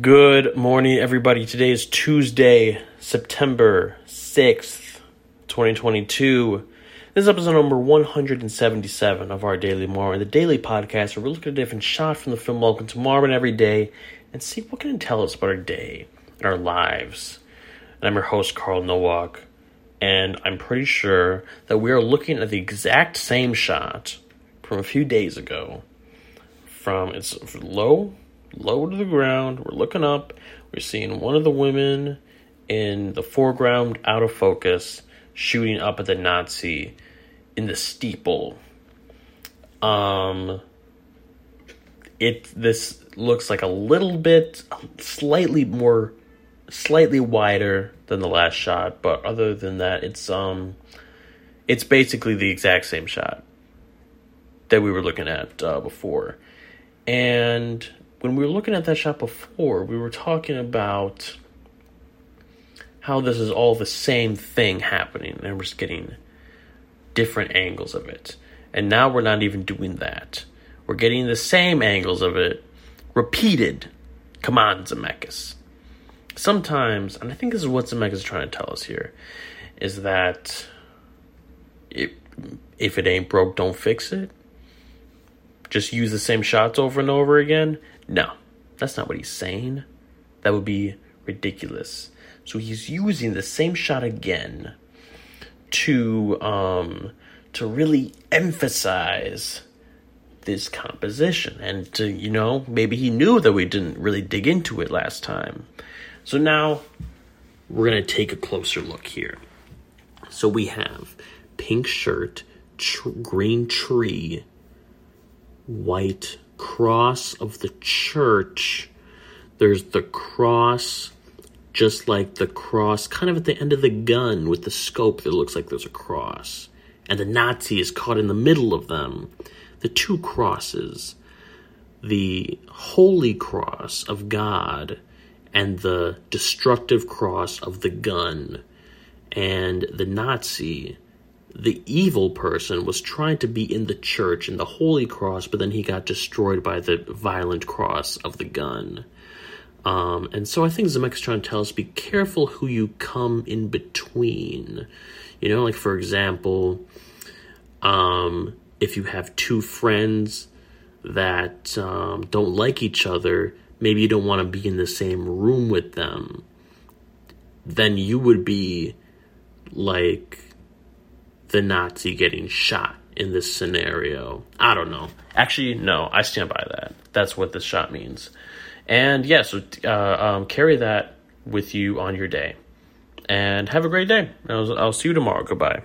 Good morning, everybody. Today is Tuesday, September 6th, 2022. This is episode number 177 of our Daily More, the daily podcast where we look at a different shot from the film Welcome to Marwen every day and see what can it tell us about our day and our lives. And I'm your host, Carl Nowak, and I'm pretty sure that we are looking at the exact same shot from a few days ago. From it's low low to the ground. We're looking up. We're seeing one of the women in the foreground, out of focus, shooting up at the Nazi in the steeple. Um, it this looks like a little bit, slightly more, slightly wider than the last shot, but other than that, it's um, it's basically the exact same shot that we were looking at uh, before, and when we were looking at that shot before, we were talking about how this is all the same thing happening and we're just getting different angles of it. And now we're not even doing that. We're getting the same angles of it repeated. Come on, Zemeckis. Sometimes, and I think this is what Zemeckis is trying to tell us here, is that it, if it ain't broke, don't fix it. Just use the same shots over and over again. No, that's not what he's saying. That would be ridiculous. So he's using the same shot again to um to really emphasize this composition and to you know maybe he knew that we didn't really dig into it last time. So now we're going to take a closer look here. So we have pink shirt, tr- green tree, white cross of the church, there's the cross, just like the cross, kind of at the end of the gun with the scope that looks like there's a cross. And the Nazi is caught in the middle of them. The two crosses, the holy cross of God and the destructive cross of the gun. And the Nazi the evil person was trying to be in the church in the holy cross, but then he got destroyed by the violent cross of the gun. Um, and so I think Zemeckis is trying to tell us be careful who you come in between. You know, like for example, um, if you have two friends that um, don't like each other, maybe you don't want to be in the same room with them, then you would be like the Nazi getting shot in this scenario. I don't know. Actually, no, I stand by that. That's what this shot means. And yeah, so uh, um, carry that with you on your day. And have a great day. I'll, I'll see you tomorrow. Goodbye.